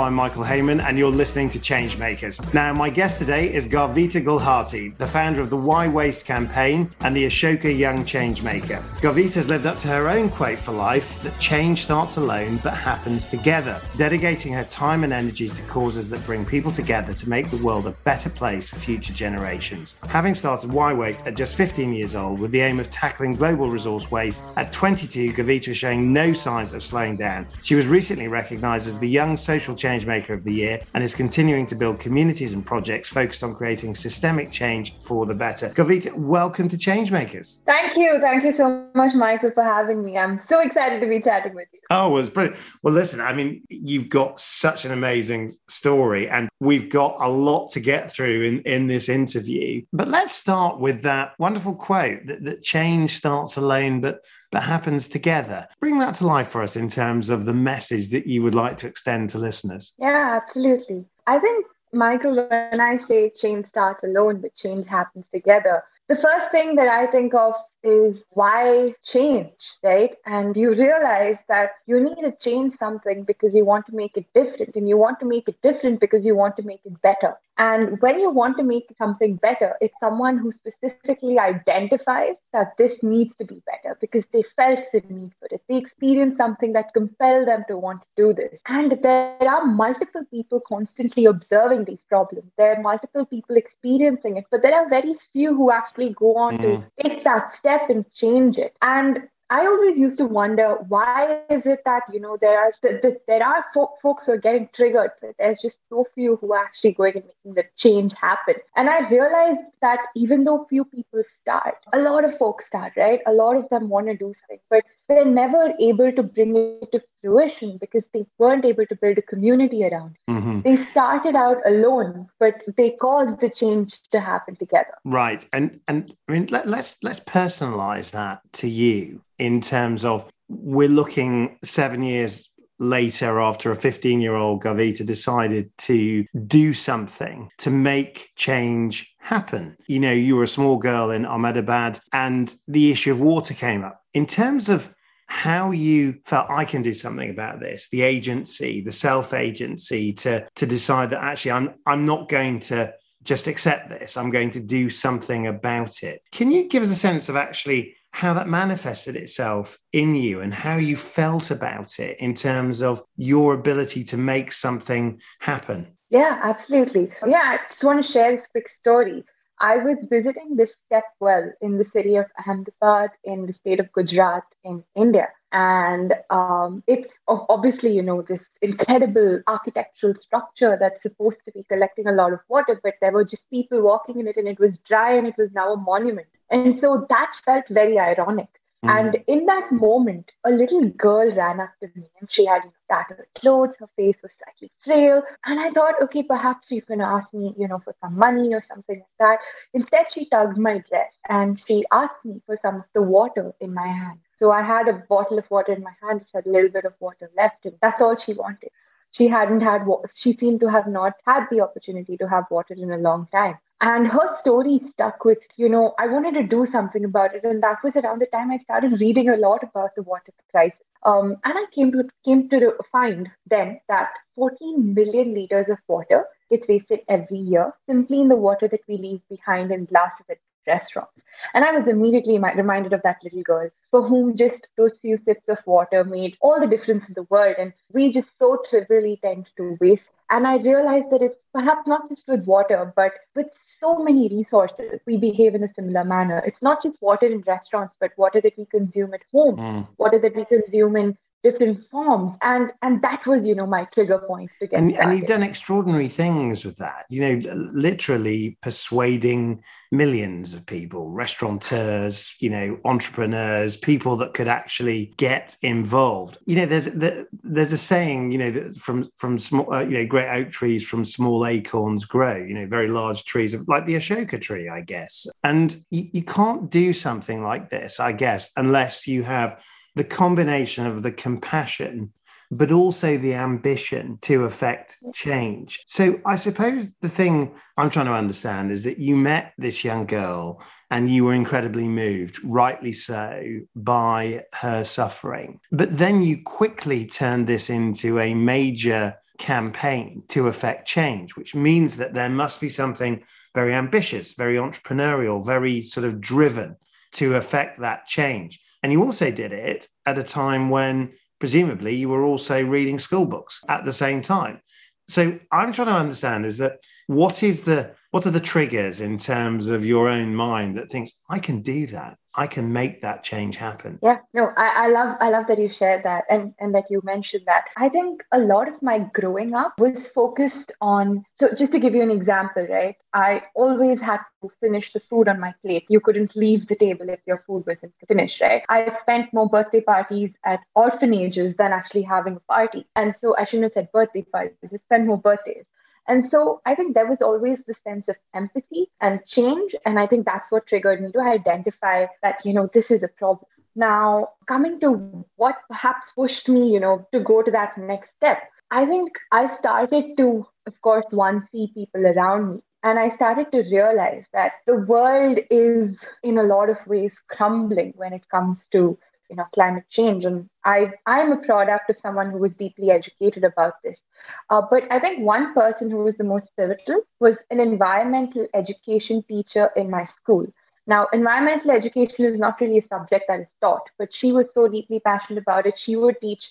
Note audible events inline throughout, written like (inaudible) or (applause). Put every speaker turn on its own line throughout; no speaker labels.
I'm Michael Heyman, and you're listening to Changemakers. Now, my guest today is Garvita Gulhati, the founder of the Why Waste campaign and the Ashoka Young Changemaker. Garvita has lived up to her own quote for life that change starts alone but happens together, dedicating her time and energies to causes that bring people together to make the world a better place for future generations. Having started Why Waste at just 15 years old with the aim of tackling global resource waste, at 22, Garvita was showing no signs of slowing down. She was recently recognized as the Young Social Changemaker of the Year and is continuing to build communities and projects focused on creating systemic change for the better. Garvita, welcome to Changemakers.
Thank you. Thank you so much, Michael, for having me. I'm so excited to be chatting with you.
Oh, well, it's brilliant. Well, listen, I mean, you've got such an amazing story, and we've got a lot to get through in, in this interview. But let's start with that wonderful quote that, that change starts alone, but but happens together. Bring that to life for us in terms of the message that you would like to extend to listeners.
Yeah, absolutely. I think, Michael, when I say change starts alone, but change happens together, the first thing that I think of is why change, right? And you realize that you need to change something because you want to make it different, and you want to make it different because you want to make it better. And when you want to make something better, it's someone who specifically identifies that this needs to be better because they felt the need for it. They experienced something that compelled them to want to do this. And there are multiple people constantly observing these problems. There are multiple people experiencing it, but there are very few who actually go on mm. to take that step step and change it. And I always used to wonder why is it that you know there are there are folk, folks who are getting triggered, but there's just so few who are actually going and making the change happen. And I realized that even though few people start, a lot of folks start, right? A lot of them want to do something, but they're never able to bring it to fruition because they weren't able to build a community around. Mm-hmm. They started out alone, but they caused the change to happen together.
Right, and and I mean let, let's let's personalize that to you in terms of we're looking seven years later after a 15 year old Garvita decided to do something to make change happen. You know, you were a small girl in Ahmedabad and the issue of water came up. In terms of how you felt I can do something about this, the agency, the self agency to, to decide that actually I'm, I'm not going to just accept this, I'm going to do something about it. Can you give us a sense of actually how that manifested itself in you and how you felt about it in terms of your ability to make something happen?
Yeah, absolutely. Yeah, I just want to share this quick story. I was visiting this step well in the city of Ahmedabad in the state of Gujarat in India. And um, it's obviously, you know, this incredible architectural structure that's supposed to be collecting a lot of water, but there were just people walking in it and it was dry and it was now a monument. And so that felt very ironic. Mm. And in that moment, a little girl ran up to me and she had tattered clothes, her face was slightly frail. And I thought, okay, perhaps she's going to ask me, you know, for some money or something like that. Instead, she tugged my dress and she asked me for some of the water in my hand. So I had a bottle of water in my hand, which had a little bit of water left, and that's all she wanted. She hadn't had, she seemed to have not had the opportunity to have water in a long time. And her story stuck with, you know, I wanted to do something about it. And that was around the time I started reading a lot about the water crisis. Um, and I came to came to find then that 14 million liters of water gets wasted every year simply in the water that we leave behind in glasses at restaurants. And I was immediately reminded of that little girl for whom just those few sips of water made all the difference in the world. And we just so trivially tend to waste. And I realized that it's perhaps not just with water, but with so many resources, we behave in a similar manner. It's not just water in restaurants, but water that we consume at home, mm. water that we consume in different forms and and that was you know my trigger point to get
and, and, you've done extraordinary things with that you know literally persuading millions of people restaurateurs you know entrepreneurs people that could actually get involved. You know there's there's a saying you know from from small uh, you know great oak trees from small acorns grow you know very large trees like the ashoka tree i guess. And you, you can't do something like this i guess unless you have the combination of the compassion but also the ambition to affect change. So I suppose the thing I'm trying to understand is that you met this young girl and you were incredibly moved, rightly so, by her suffering. But then you quickly turned this into a major campaign to affect change, which means that there must be something very ambitious, very entrepreneurial, very sort of driven to affect that change. And you also did it at a time when presumably you were also reading school books at the same time. So I'm trying to understand is that what is the what are the triggers in terms of your own mind that thinks I can do that? I can make that change happen.
Yeah, no, I, I love I love that you shared that and, and that you mentioned that. I think a lot of my growing up was focused on so just to give you an example, right? I always had to finish the food on my plate. You couldn't leave the table if your food wasn't finished, right? I spent more birthday parties at orphanages than actually having a party. And so I shouldn't have said birthday parties, I spent more birthdays. And so I think there was always the sense of empathy and change. And I think that's what triggered me to identify that, you know, this is a problem. Now, coming to what perhaps pushed me, you know, to go to that next step, I think I started to, of course, one, see people around me. And I started to realize that the world is, in a lot of ways, crumbling when it comes to you know climate change. And i i'm a product of someone who was deeply educated about this. Uh, but i think one person who was the most pivotal was an environmental education teacher in my school. Now environmental education is not really a subject that is taught but she was so deeply passionate about it she would teach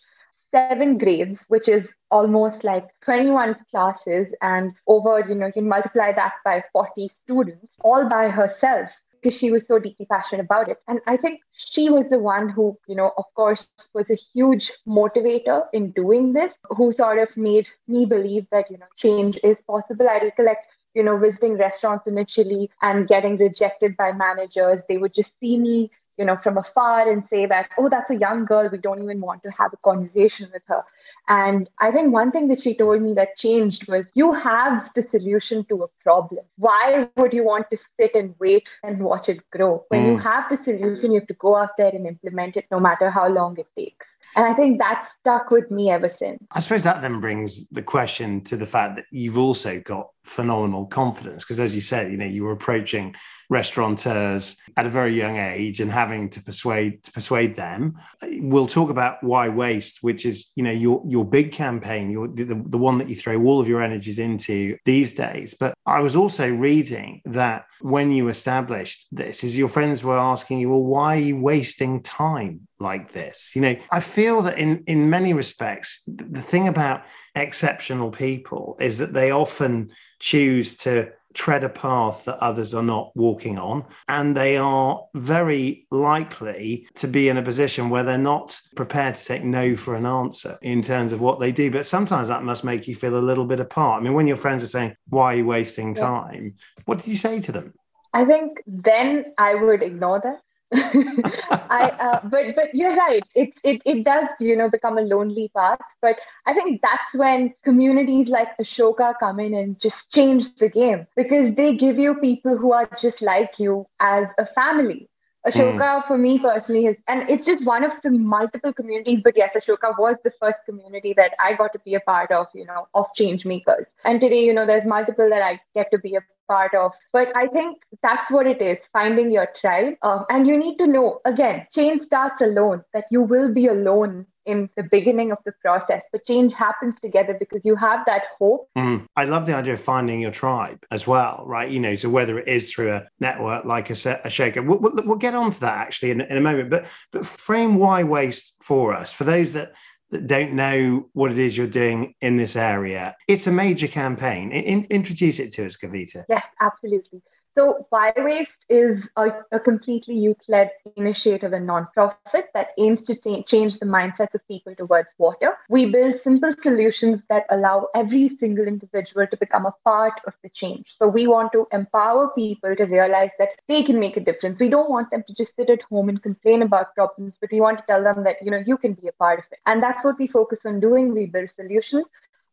seven grades which is almost like 21 classes and over you know you multiply that by 40 students all by herself because she was so deeply passionate about it. And I think she was the one who, you know, of course, was a huge motivator in doing this, who sort of made me believe that, you know, change is possible. I recollect you know, visiting restaurants initially and getting rejected by managers. They would just see me, you know, from afar and say that, oh, that's a young girl. We don't even want to have a conversation with her. And I think one thing that she told me that changed was you have the solution to a problem. Why would you want to sit and wait and watch it grow? When mm. you have the solution, you have to go out there and implement it no matter how long it takes. And I think that's stuck with me ever since.
I suppose that then brings the question to the fact that you've also got phenomenal confidence. Because as you said you know you were approaching restaurateurs at a very young age and having to persuade to persuade them. We'll talk about why waste which is you know your your big campaign your the, the one that you throw all of your energies into these days. But i was also reading that when you established this is your friends were asking you well why are you wasting time like this? You know i feel that in in many respects the thing about exceptional people is that they often choose to tread a path that others are not walking on. And they are very likely to be in a position where they're not prepared to take no for an answer in terms of what they do. But sometimes that must make you feel a little bit apart. I mean, when your friends are saying, Why are you wasting time? What did you say to them?
I think then I would ignore that (laughs) I, uh, but but you're right. It, it it does you know become a lonely path. But I think that's when communities like Ashoka come in and just change the game because they give you people who are just like you as a family. Ashoka mm. for me personally is, and it's just one of the multiple communities. But yes, Ashoka was the first community that I got to be a part of, you know, of change makers. And today, you know, there's multiple that I get to be a part of. But I think that's what it is finding your tribe. Um, and you need to know again, change starts alone, that you will be alone in the beginning of the process, but change happens together because you have that hope.
Mm. I love the idea of finding your tribe as well, right? You know, so whether it is through a network like a, Ashoka, we'll, we'll, we'll, get onto that actually in, in a moment, but, but frame why waste for us, for those that that don't know what it is you're doing in this area. It's a major campaign. In, introduce it to us, Garvita.
Yes, absolutely. So, Why Waste is a, a completely youth led initiative and nonprofit that aims to change the mindsets of people towards water. We build simple solutions that allow every single individual to become a part of the change. So, we want to empower people to realize that they can make a difference. We don't want them to just sit at home and complain about problems, but we want to tell them that, you know, you can be a part of it. And that's what we focus on doing. We build solutions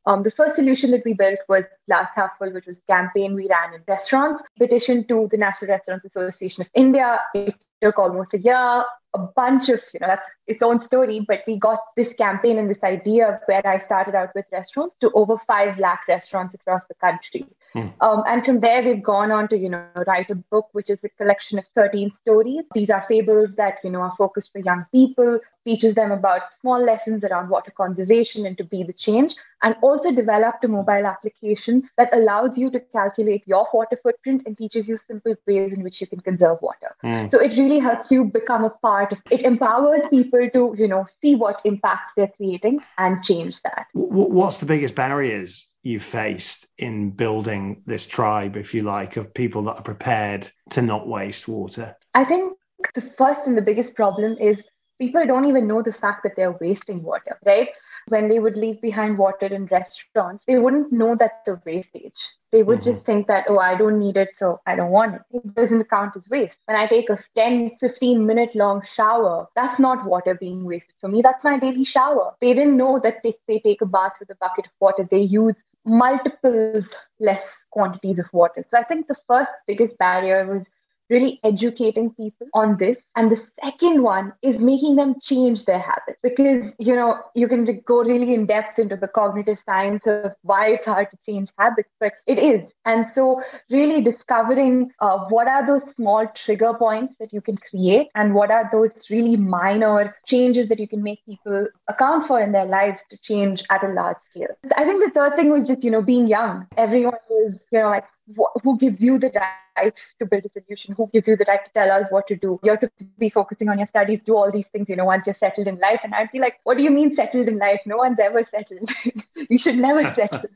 um, the first solution that we built was Glass Half Full, which was a campaign we ran in restaurants, petition to the National Restaurants Association of India. It took almost a year, a bunch of, you know, that's its own story, but we got this campaign and this idea where I started out with restaurants to over 5 lakh restaurants across the country. Mm. Um, and from there, we've gone on to, you know, write a book, which is a collection of 13 stories. These are fables that, you know, are focused for young people teaches them about small lessons around water conservation and to be the change, and also developed a mobile application that allows you to calculate your water footprint and teaches you simple ways in which you can conserve water. Mm. So it really helps you become a part of it empowers people to, you know, see what impact they're creating and change that.
What's the biggest barriers you've faced in building this tribe, if you like, of people that are prepared to not waste water?
I think the first and the biggest problem is people don't even know the fact that they're wasting water, right? When they would leave behind water in restaurants, they wouldn't know that the wastage. They would mm-hmm. just think that, oh, I don't need it, so I don't want it. It doesn't count as waste. When I take a 10, 15 minute long shower, that's not water being wasted for me. That's my daily shower. They didn't know that if they take a bath with a bucket of water, they use multiples less quantities of water. So I think the first biggest barrier was really educating people on this. And the second one is making them change their habits because, you know, you can go really in depth into the cognitive science of why it's hard to change habits, but it is. And so, really discovering uh, what are those small trigger points that you can create and what are those really minor changes that you can make people account for in their lives to change at a large scale. I think the third thing was just, you know, being young. Everyone was, you know, like, who gives you the right to build a solution? Who gives you the right to tell us what to do? You're to be focusing on your studies, do all these things, you know, once you're settled in life. And I'd be like, what do you mean settled in life? No one's ever settled. (laughs) you should never (laughs) settle.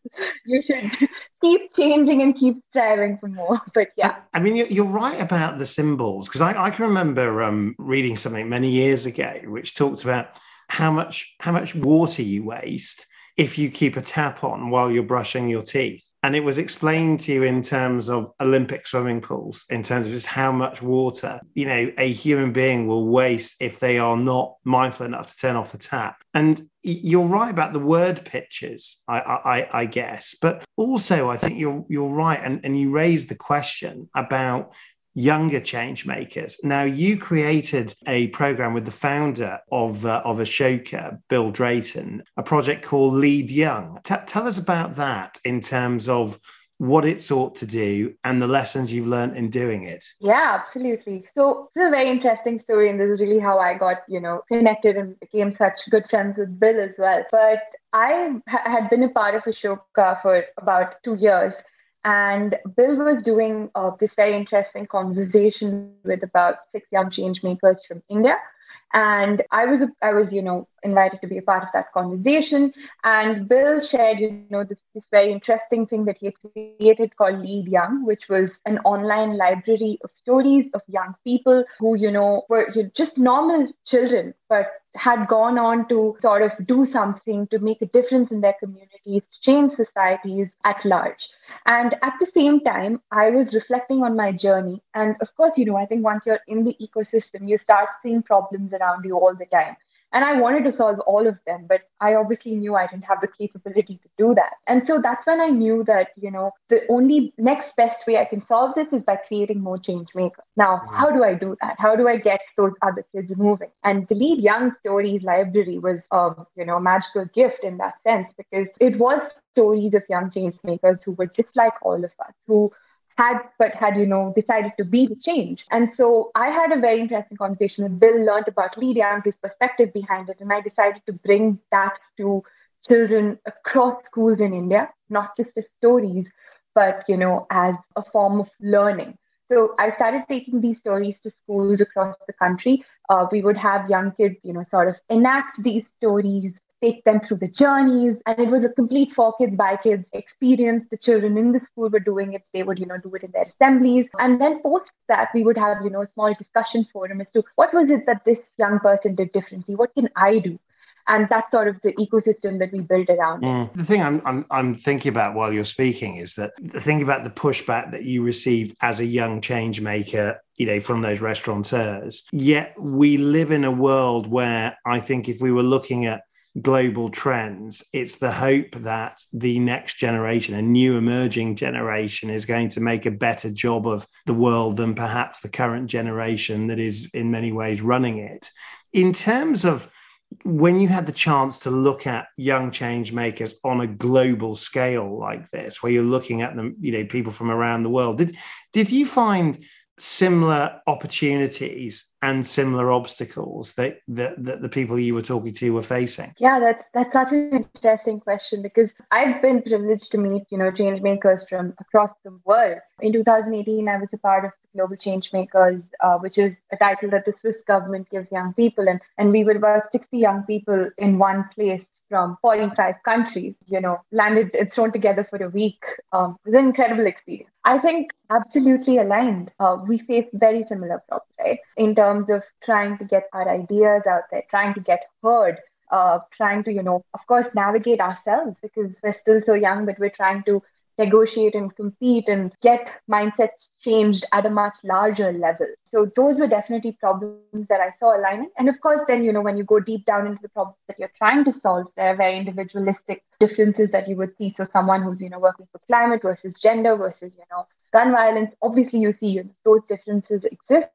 you should keep changing and keep striving for more. But yeah.
I mean, you're right about the symbols because I, I, can remember um, reading something many years ago which talked about how much how much water you waste if you keep a tap on while you're brushing your teeth. And it was explained to you in terms of Olympic swimming pools, in terms of just how much water, you know, a human being will waste if they are not mindful enough to turn off the tap. And you're right about the word pictures, I, I, I guess. But also I think you're you're right. And, and you raised the question about younger change makers. Now, you created a program with the founder of, uh, of Ashoka, Bill Drayton, a project called Lead Young. T- tell us about that in terms of what it sought to do and the lessons you've learned in doing it.
Yeah, absolutely. So it's a very interesting story, and this is really how I got, you know, connected and became such good friends with Bill as well. But I had been a part of Ashoka for about two years and Bill was doing uh, this very interesting conversation with about six young change makers from India. And I was, I was, you know, invited to be a part of that conversation. And Bill shared, you know, this, this very interesting thing that he created called Lead Young, which was an online library of stories of young people who, you know, were just normal children, but had gone on to sort of do something to make a difference in their communities, to change societies at large. And at the same time, I was reflecting on my journey. And of course, you know, I think once you're in the ecosystem, you start seeing problems around you all the time. And I wanted to solve all of them, but I obviously knew I didn't have the capability to do that. And so that's when I knew that, you know, the only next best way I can solve this is by creating more change makers. Now, mm-hmm. how do I do that? How do I get those other kids moving? And the Lead Young Stories library was, um, you know, a magical gift in that sense because it was stories of young change makers who were just like all of us, who had but had you know decided to be the change. And so i had a very interesting conversation with bill learned about young his perspective behind it and i decided to bring that to children across schools in india not just as stories but you know as a form of learning. So i started taking these stories to schools across the country. Uh, we would have young kids you know sort of enact these stories take them through the journeys. And it was a complete for kids by kids experience. The children in the school were doing it. They would, you know, do it in their assemblies. And then post that, we would have, you know, a small discussion forum as to what was it that this young person did differently? What can I do? and that's sort of the ecosystem that we build around mm.
The thing I'm, I'm, I'm thinking about while you're speaking is that the thing about the pushback that you received as a young change maker, you know, from those restaurateurs. Yet we live in a world where I think if we were looking at global trends. It's the hope that the next generation, a new emerging generation, is going to make a better job of the world than perhaps the current generation that is in many ways running it. In terms of when you had the chance to look at young change makers on a global scale like this, where you're looking at them, you know, people from around the world, did did you find similar opportunities and similar obstacles that, that, that the people you were talking to were facing?
Yeah, that's that's such an interesting question because I've been privileged to meet, you know, change makers from across the world. In 2018, I was a part of the Global Change Makers, uh, which is a title that the Swiss government gives young people, and and we were about 60 young people in one place from 45 countries, you know, landed and thrown together for a week. Um, it was an incredible experience. I think absolutely aligned. Uh, we face very similar problems, right? In terms of trying to get our ideas out there, trying to get heard, uh, trying to, you know, of course, navigate ourselves because we're still so young, but we're trying to negotiate and compete and get mindsets changed at a much larger level. So those were definitely problems that I saw aligning. And of course, then, you know, when you go deep down into the problems that you're trying to solve, there are very individualistic differences that you would see. So someone who's, you know, working for climate versus gender versus, you know, gun violence, obviously you see you know, those differences exist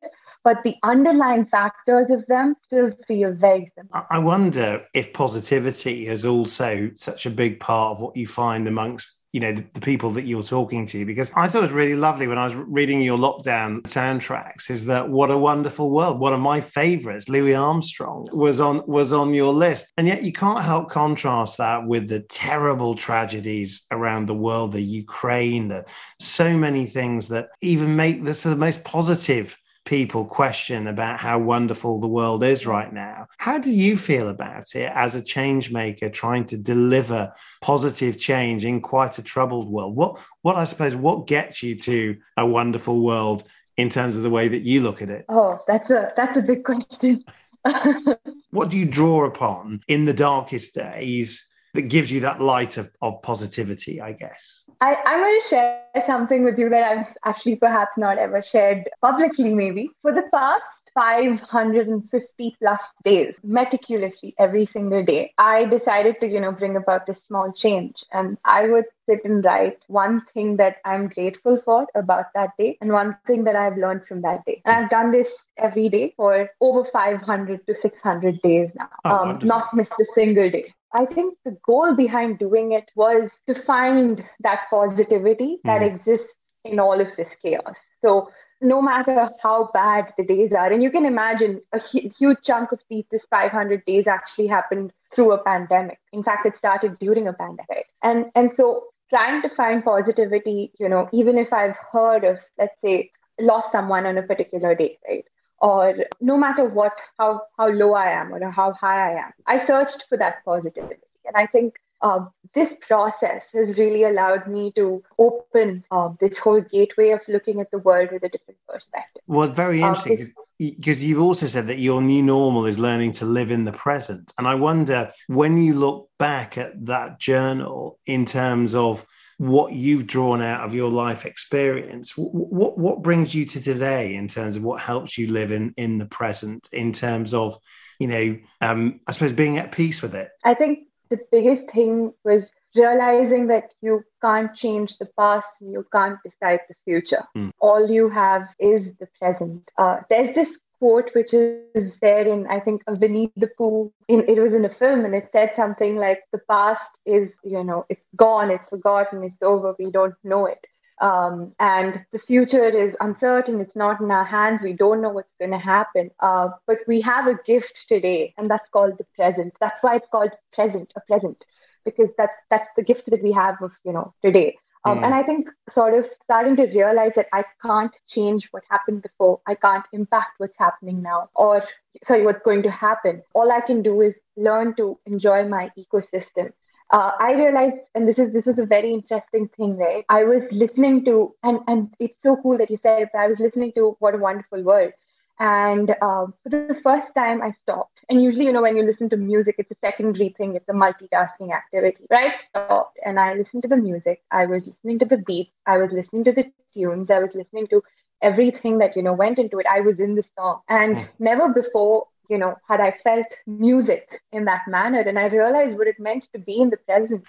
but the underlying factors of them still feel very similar.
I wonder if positivity is also such a big part of what you find amongst you know the, the, people that you're talking to because i thought it was really lovely when i was reading your lockdown soundtracks is that what a wonderful world. One of my favorites louis armstrong was on was on your list. And yet you can't help contrast that with the terrible tragedies around the world the ukraine the so many things that even make this the most positive people question about how wonderful the world is right now. How do you feel about it as a change maker trying to deliver positive change in quite a troubled world? What what I suppose what gets you to a wonderful world in terms of the way that you look at it?
Oh, that's a that's a big question. (laughs)
what do you draw upon in the darkest days that gives you that light of, of positivity, I guess?
I, I'm going to share something with you that I've actually perhaps not ever shared publicly, maybe. For the past 550 plus days meticulously every single day i decided to you know bring about this small change. And i would sit and write one thing that i'm grateful for about that day and one thing that i've learned from that day. And i've done this every day for over 500 to 600 days now. Oh, um, not missed a single day I think the goal behind doing it was to find that positivity that mm. exists in all of this chaos. So no matter how bad the days are, and you can imagine a huge chunk of these, this 500 days actually happened through a pandemic. In fact, it started during a pandemic. And, and so trying to find positivity, you know, even if I've heard of, let's say, lost someone on a particular day, right? Or no matter what how how low i am or how high i am i searched for that positivity and i think uh, this process has really allowed me to open uh, this whole gateway of looking at the world with a different perspective.
Well, very uh, interesting because you've also said that your new normal is learning to live in the present. And I wonder when you look back at that journal in terms of what you've drawn out of your life experience. What what brings you to today in terms of what helps you live in in the present in terms of you know um i suppose being at peace with it?
I think the biggest thing was realizing that you can't change the past you can't decide the future. Mm. all you have is the present. Uh, there's this quote which is there in I think Winnie the Pooh. In, it was in a film, and it said something like, "The past is, you know, it's gone, it's forgotten, it's over. We don't know it." Um, and the future is uncertain. It's not in our hands. We don't know what's going to happen. Uh, but we have a gift today, and that's called the present. That's why it's called present, a present, because that's that's the gift that we have of you know today. Um. And I think sort of starting to realize that I can't change what happened before. I can't impact what's happening now or, sorry, what's going to happen. All I can do is learn to enjoy my ecosystem. Uh, I realized, and this is this is a very interesting thing, right? I was listening to, and and it's so cool that you said it. I was listening to What a Wonderful World, and uh, for the first time, I stopped. And usually, you know, when you listen to music, it's a secondary thing, it's a multitasking activity. right? I stopped and I listened to the music. I was listening to the beats. I was listening to the tunes. I was listening to everything that, you know, went into it. I was in the song. And mm. never before, you know, had I felt music in that manner. And I realized what it meant to be in the present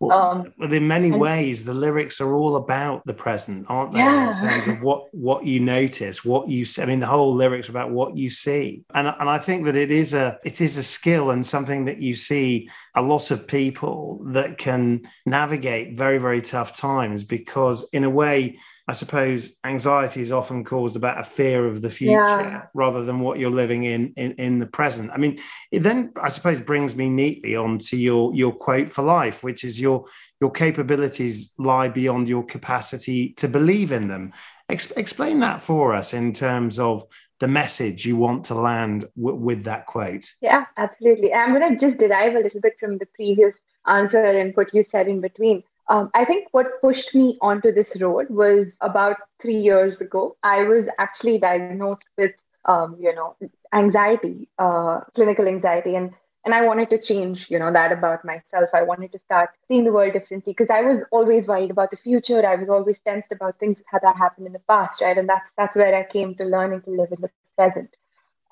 well, um, in many and, ways, the lyrics are all about the present, aren't they? Yeah. In terms of (laughs) what what you notice, what you see. I mean, the whole lyrics are about what you see, and and I think that it is a it is a skill and something that you see a lot of people that can navigate very very tough times because in a way I suppose anxiety is often caused about a fear of the future yeah. rather than what you're living in, in in the present. I mean, it then I suppose brings me neatly on to your your quote for life, which is your your capabilities lie beyond your capacity to believe in them. Ex- explain that for us in terms of the message you want to land w- with that quote.
Yeah, absolutely. I'm going to just derive a little bit from the previous answer and what you said in between. Um, I think what pushed me onto this road was about three years ago. I was actually diagnosed with, um, you know, anxiety, uh, clinical anxiety, and and I wanted to change, you know, that about myself. I wanted to start seeing the world differently because I was always worried about the future. I was always tensed about things that had happened in the past, right? And that's that's where I came to learning to live in the present.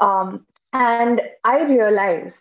Um, and I realized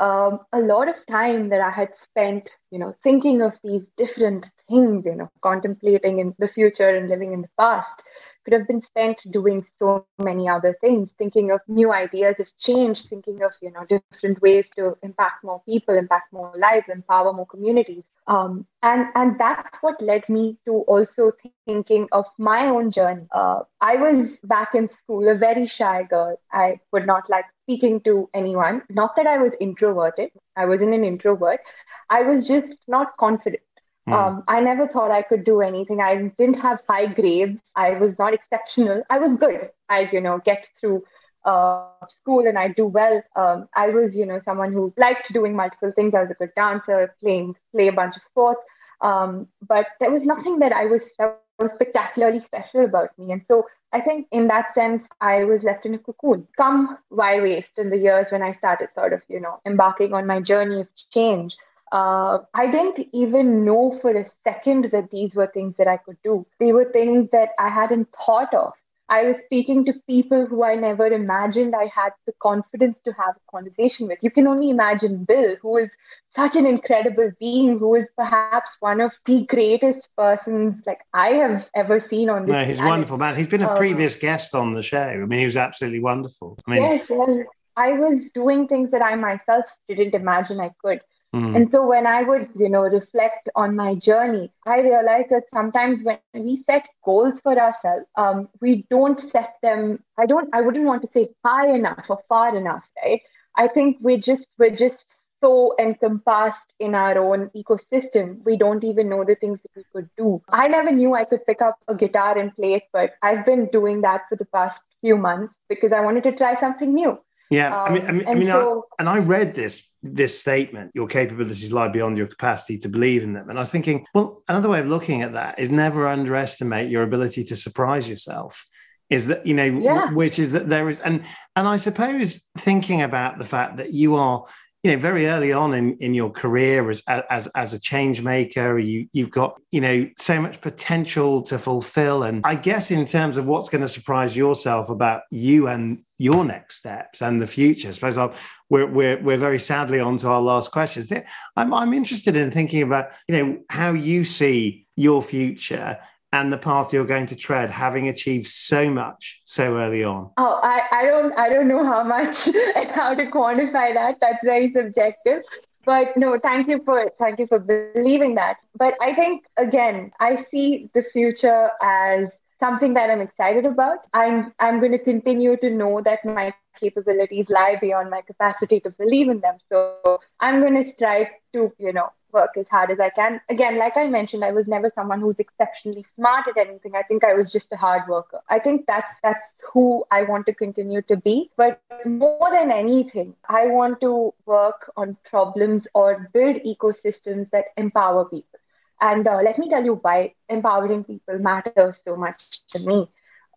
um, a lot of time that I had spent, you know, thinking of these different things, you know, contemplating in the future and living in the past, could have been spent doing so many other things, thinking of new ideas of change, thinking of you know different ways to impact more people, impact more lives, empower more communities. Um, and and that's what led me to also thinking of my own journey. Uh, I was back in school, a very shy girl. I would not like speaking to anyone. Not that I was introverted. I wasn't an introvert. I was just not confident. Mm. Um, I never thought I could do anything. I didn't have high grades. I was not exceptional. I was good. I, you know, get through uh, school and I do well. Um, I was, you know, someone who liked doing multiple things. I was a good dancer, playing, play a bunch of sports. Um, but there was nothing that I was, that was spectacularly special about me. And so I think in that sense, I was left in a cocoon. Come why waste in the years when I started sort of, you know, embarking on my journey of change uh, I didn't even know for a second that these were things that I could do. They were things that I hadn't thought of. I was speaking to people who I never imagined I had the confidence to have a conversation with. You can only imagine Bill, who is such an incredible being, who is perhaps one of the greatest persons like I have ever seen on this.
No, he's planet. wonderful, man. He's been a um, previous um, guest on the show. I mean, he was absolutely wonderful. I mean,
yes, well, I was doing things that I myself didn't imagine I could. Mm. And so when I would, you know, reflect on my journey, I realized that sometimes when we set goals for ourselves, um, we don't set them. I don't. I wouldn't want to say high enough or far enough, right? I think we're just we're just so encompassed in our own ecosystem, we don't even know the things that we could do. I never knew I could pick up a guitar and play it, but I've been doing that for the past few months because I wanted to try something new.
Yeah, um, I mean, I mean, and, I mean, so, I, and I read this this statement: your capabilities lie beyond your capacity to believe in them. And I'm thinking, well, another way of looking at that is never underestimate your ability to surprise yourself. Is that you know, yeah. which is that there is, and and I suppose thinking about the fact that you are you know very early on in, in your career as, as as a change maker you you've got you know so much potential to fulfill. And i guess in terms of what's going to surprise yourself about you and your next steps and the future I suppose I'll, we're, we're we're very sadly on to our last questions. I'm, I'm interested in thinking about you know how you see your future and the path you're going to tread having achieved so much so early on.
Oh i, I don't i don't know how much (laughs) and how to quantify that. That's very subjective. But no thank you for thank you for believing that. But i think again i see the future as something that i'm excited about. I'm i'm going to continue to know that my capabilities lie beyond my capacity to believe in them. So i'm going to strive to you know work as hard as I can. Again, like I mentioned, I was never someone who's exceptionally smart at anything. I think I was just a hard worker. I think that's that's who I want to continue to be. But more than anything, I want to work on problems or build ecosystems that empower people. And uh, let me tell you why empowering people matters so much to me.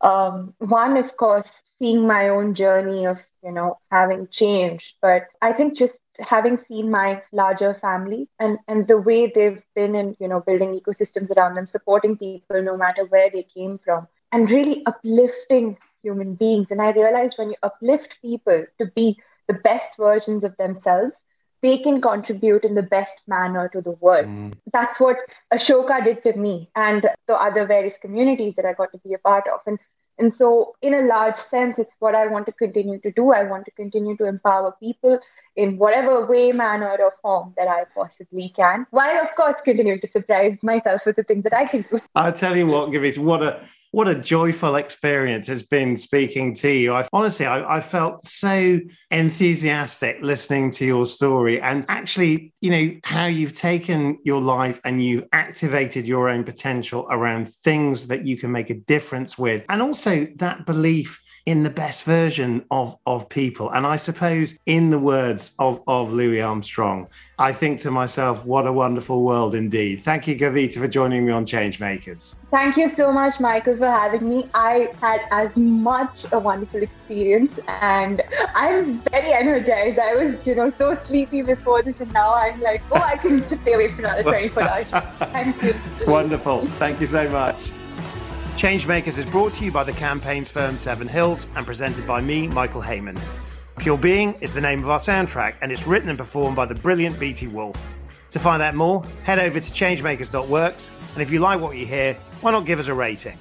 Um, one, of course, seeing my own journey of you know having changed, but I think just having seen my larger family and and the way they've been in you know building ecosystems around them supporting people no matter where they came from and really uplifting human beings and i realized when you uplift people to be the best versions of themselves they can contribute in the best manner to the world. Mm. That's what Ashoka did to me and the other various communities that I got to be a part of. And And so, in a large sense, it's what I want to continue to do. I want to continue to empower people in whatever way, manner, or form that I possibly can. While, of course, continuing to surprise myself with the things that I can do. (laughs)
I'll tell you what, Garvita, what a what a joyful experience it's been speaking to you. I, honestly, I, I, felt so enthusiastic listening to your story and actually, you know, how you've taken your life and you've activated your own potential around things that you can make a difference with. And also that belief in the best version of, of people. And I suppose, in the words of, of Louis Armstrong, I think to myself, what a wonderful world indeed. Thank you, Garvita, for joining me on Changemakers.
Thank you so much, Michael, for having me. I had as much a wonderful experience and I'm very energized. I was, you know, so sleepy before this, and now I'm like, oh, I can just stay awake for another 24 hours. (laughs) Thank you.
Wonderful. Thank you so much. Changemakers is brought to you by the campaigns firm Seven Hills and presented by me, Michael Heyman. Pure Being is the name of our soundtrack and it's written and performed by the brilliant BT Wolf. To find out more, head over to changemakers.works and if you like what you hear, why not give us a rating?